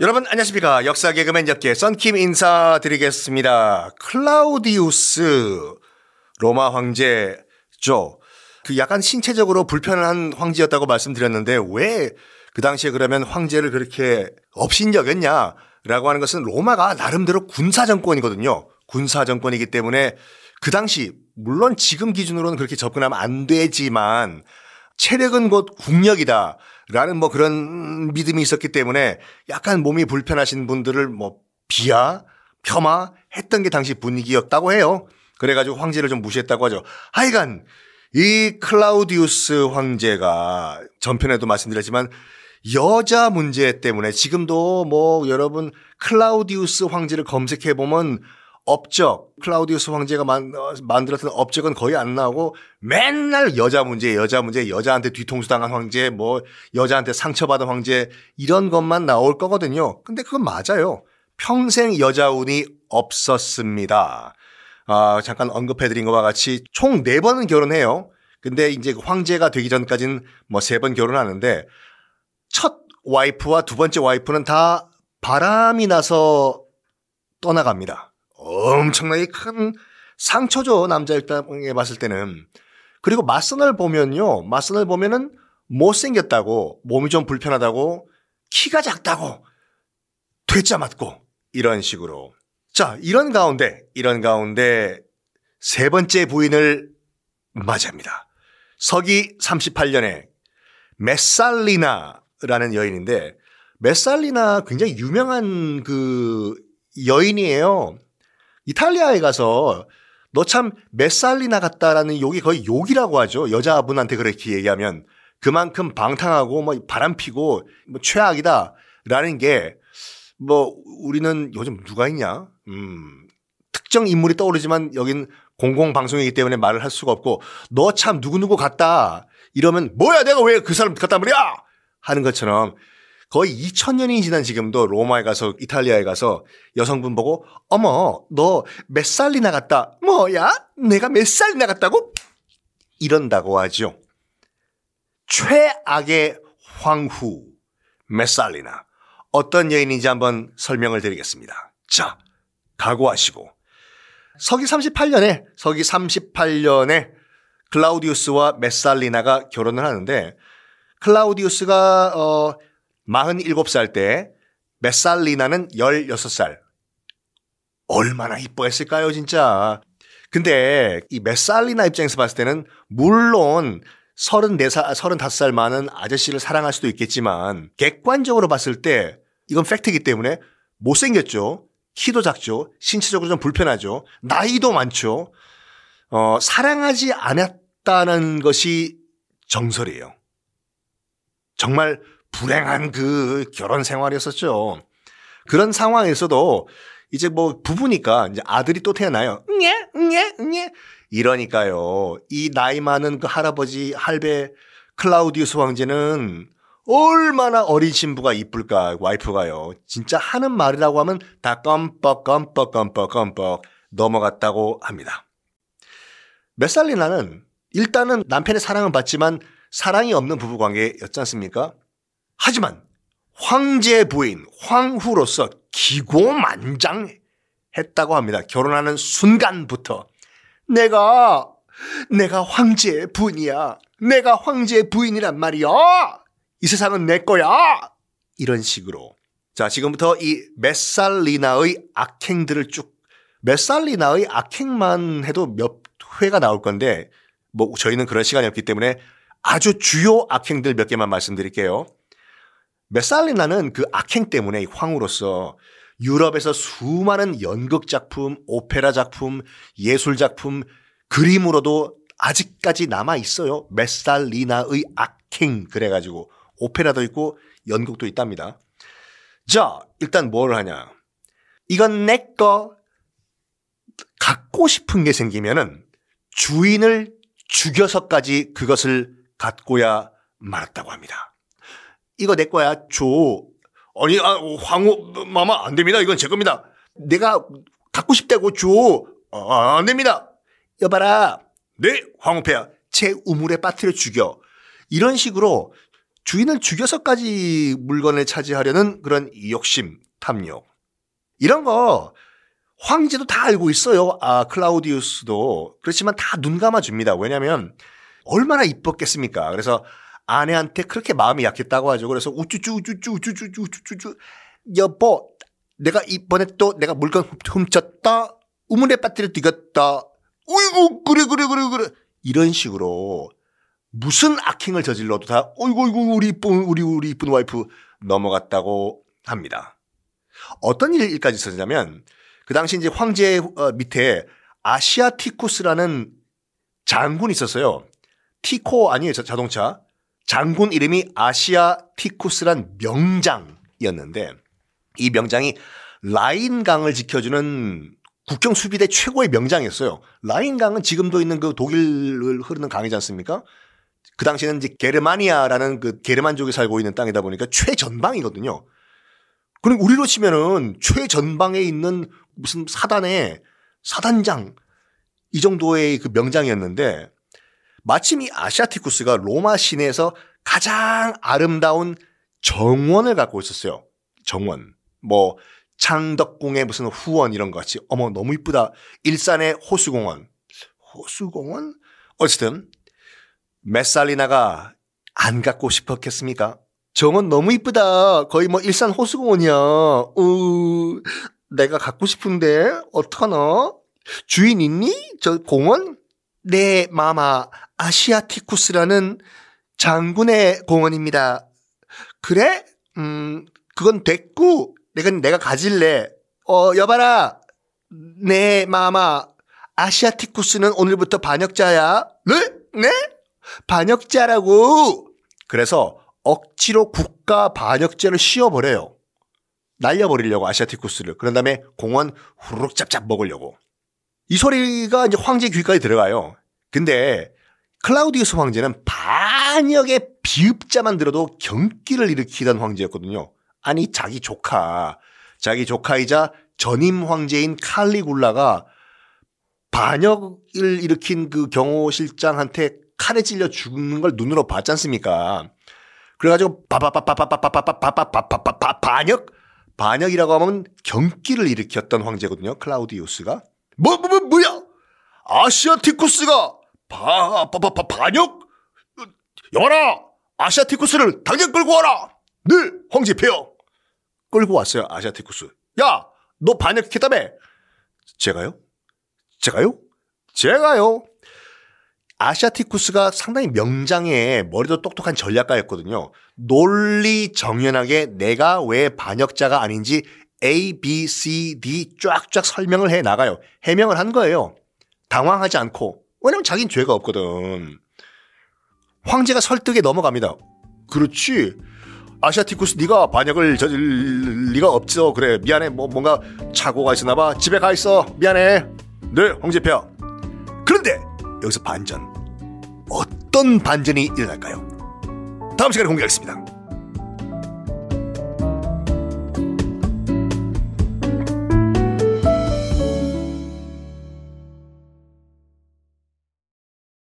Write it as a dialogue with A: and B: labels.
A: 여러분 안녕하십니까 역사 개그맨 역계 썬킴 인사드리겠습니다. 클라우디우스 로마 황제죠. 그 약간 신체적으로 불편한 황제였다고 말씀드렸는데 왜 그 당시에 그러면 황제를 그렇게 업신여겼냐라고 하는 것은 로마가 나름대로 군사 정권이거든요. 군사 정권이기 때문에 그 당시 물론 지금 기준으로는 그렇게 접근하면 안 되지만 체력은 곧 국력이다. 라는 뭐 그런 믿음이 있었기 때문에 약간 몸이 불편하신 분들을 뭐 비하, 폄하 했던 게 당시 분위기였다고 해요. 그래가지고 황제를 좀 무시했다고 하죠. 하여간 이 클라우디우스 황제가 전편에도 말씀드렸지만 여자 문제 때문에 지금도 뭐 여러분 클라우디우스 황제를 검색해 보면 업적 클라우디우스 황제가 만, 어, 만들었던 업적은 거의 안 나오고 맨날 여자 문제 여자 문제 여자한테 뒤통수 당한 황제 뭐 여자한테 상처받은 황제 이런 것만 나올 거거든요. 근데 그건 맞아요. 평생 여자 운이 없었습니다. 아, 잠깐 언급해 드린 것과 같이 총 4번은 결혼해요. 근데 이제 황제가 되기 전까지는 뭐 3번 결혼하는데 첫 와이프와 두 번째 와이프는 다 바람이 나서 떠나갑니다. 엄청나게 큰 상처죠. 남자 입장에 봤을 때는. 그리고 맞선을 보면요. 맞선을 보면은 못생겼다고, 몸이 좀 불편하다고, 키가 작다고, 퇴짜 맞고, 이런 식으로. 자, 이런 가운데, 이런 가운데 세 번째 부인을 맞이합니다. 서기 38년에 메살리나라는 여인인데, 메살리나 굉장히 유명한 그 여인이에요. 이탈리아에 가서 너참 메살리나 같다라는 욕이 거의 욕이라고 하죠. 여자분한테 그렇게 얘기하면 그만큼 방탕하고 뭐 바람 피고 뭐 최악이다라는 게 뭐 우리는 요즘 누가 있냐? 음. 특정 인물이 떠오르지만 여긴 공공 방송이기 때문에 말을 할 수가 없고 너 참 누구누구 같다. 이러면 뭐야 내가 왜 그 사람 같단 말이야? 하는 것처럼 거의 2000년이 지난 지금도 로마에 가서 이탈리아에 가서 여성분 보고 어머 너 몇 살이나 갔다? 뭐야? 내가 몇 살이나 갔다고? 이런다고 하죠. 최악의 황후. 메살리나? 어떤 여인인지 한번 설명을 드리겠습니다. 자 각오하시고. 서기 38년에 서기 38년에 클라우디우스와 메살리나가 결혼을 하는데 클라우디우스가 어 47살 때 메살리나는 16살. 얼마나 이뻐했을까요, 진짜. 근데 이 메살리나 입장에서 봤을 때는 물론 34살, 35살 많은 아저씨를 사랑할 수도 있겠지만 객관적으로 봤을 때 이건 팩트이기 때문에 못생겼죠. 키도 작죠. 신체적으로 좀 불편하죠. 나이도 많죠. 어, 사랑하지 않았다는 것이 정설이에요. 정말 불행한 그 결혼 생활이었었죠. 그런 상황에서도 이제 뭐 부부니까 이제 아들이 또 태어나요. 응예, 응예, 응예. 이러니까요. 이 나이 많은 그 할아버지 할배 클라우디우스 왕제는 얼마나 어린 신부가 이쁠까 와이프가요. 진짜 하는 말이라고 하면 다 껌뻑 껌뻑 껌뻑 껌뻑 넘어갔다고 합니다. 메살리나는 일단은 남편의 사랑은 받지만 사랑이 없는 부부 관계였지 않습니까? 하지만 황제 부인, 황후로서 기고만장했다고 합니다. 결혼하는 순간부터 내가 내가 황제 부인이야. 내가 황제 부인이란 말이야. 이 세상은 내 거야. 이런 식으로. 자, 지금부터 이 메살리나의 악행들을 쭉 메살리나의 악행만 해도 몇 회가 나올 건데 뭐 저희는 그런 시간이 없기 때문에 아주 주요 악행들 몇 개만 말씀드릴게요. 메살리나는 그 악행 때문에 황후로서 유럽에서 수많은 연극 작품, 오페라 작품, 예술 작품, 그림으로도 아직까지 남아 있어요. 메살리나의 악행 그래가지고 오페라도 있고 연극도 있답니다. 자, 일단 뭘 하냐? 이건 내 거 갖고 싶은 게 생기면은 주인을 죽여서까지 그것을 갖고야 말았다고 합니다. 이거 내 거야. 줘. 아니, 아, 황후, 마마, 안 됩니다. 이건 제 겁니다. 내가 갖고 싶다고 줘. 아, 안 됩니다. 여봐라. 네, 황후패야. 제 우물에 빠뜨려 죽여. 이런 식으로 주인을 죽여서까지 물건을 차지하려는 그런 욕심, 탐욕. 이런 거 황제도 다 알고 있어요. 아, 클라우디우스도. 그렇지만 다 눈 감아줍니다. 왜냐면 얼마나 이뻤겠습니까? 그래서 아내한테 그렇게 마음이 약했다고 하죠. 그래서 우쭈쭈 우쭈쭈 우쭈쭈 우쭈쭈 여보 내가 이번에 또 내가 물건 훔쳤다. 우물에 빠뜨려 뛰었다. 어이구 그래 그래 그래 그래 이런 식으로 무슨 악행을 저질러도 다 어이구 어이구 우리 이쁜 우리 우리 이쁜 와이프 넘어갔다고 합니다. 어떤 일까지 있었냐면 그 당시 이제 황제 어, 밑에 아시아티쿠스라는 장군이 있었어요. 티코 아니에요 자동차. 장군 이름이 아시아티쿠스란 명장이었는데 이 명장이 라인강을 지켜주는 국경 수비대 최고의 명장이었어요. 라인강은 지금도 있는 그 독일을 흐르는 강이지 않습니까? 그 당시에는 이제 게르마니아라는 그 게르만족이 살고 있는 땅이다 보니까 최전방이거든요. 그럼 우리로 치면은 최전방에 있는 무슨 사단의 사단장 이 정도의 그 명장이었는데 마침 이 아시아티쿠스가 로마 시내에서 가장 아름다운 정원을 갖고 있었어요. 정원. 뭐 창덕궁의 무슨 후원 이런 것 같이 어머 너무 이쁘다. 일산의 호수공원. 호수공원? 어쨌든 메살리나가 안 갖고 싶었겠습니까? 정원 너무 이쁘다. 거의 뭐 일산 호수공원이야. 우, 내가 갖고 싶은데 어떡하나? 주인 있니? 저 공원? 네, 마마. 아시아티쿠스라는 장군의 공원입니다. 그래? 음, 그건 됐고, 내가, 내가 가질래. 어, 여봐라. 네, 마마. 아시아티쿠스는 오늘부터 반역자야. 네? 네? 반역자라고. 그래서 억지로 국가 반역죄를 씌워버려요. 날려버리려고 아시아티쿠스를. 그런 다음에 공원 후루룩 짭짭 먹으려고. 이 소리가 이제 황제 귀까지 들어가요. 근데 클라우디우스 황제는 반역의 비읍자만 들어도 경기를 일으키던 황제였거든요. 아니 자기 조카, 자기 조카이자 전임 황제인 칼리굴라가 반역을 일으킨 그 경호실장한테 칼에 찔려 죽는 걸 눈으로 봤지 않습니까? 그래가지고 바바바바바바바바바바바바바 반역 반역이라고 하면 경기를 일으켰던 황제거든요. 클라우디우스가 뭐 뭐 뭐 뭐야? 아시아티쿠스가 바, 바, 바, 바, 반역? 여라! 아시아티쿠스를 당장 끌고 와라! 네, 황제 폐하! 끌고 왔어요, 아시아티쿠스. 야! 너 반역했다며? 제가요? 제가요? 제가요? 아시아티쿠스가 상당히 명장의 머리도 똑똑한 전략가였거든요. 논리 정연하게 내가 왜 반역자가 아닌지 A, B, C, D 쫙쫙 설명을 해 나가요. 해명을 한 거예요. 당황하지 않고. 왜냐면 자긴 죄가 없거든. 황제가 설득에 넘어갑니다. 그렇지. 아시아티쿠스 네가 반역을 저질 리가 없어. 그래 미안해. 뭐 뭔가 착오가 있었나 봐. 집에 가 있어. 미안해. 네, 황제폐하. 그런데 여기서 반전. 어떤 반전이 일어날까요? 다음 시간에 공개하겠습니다.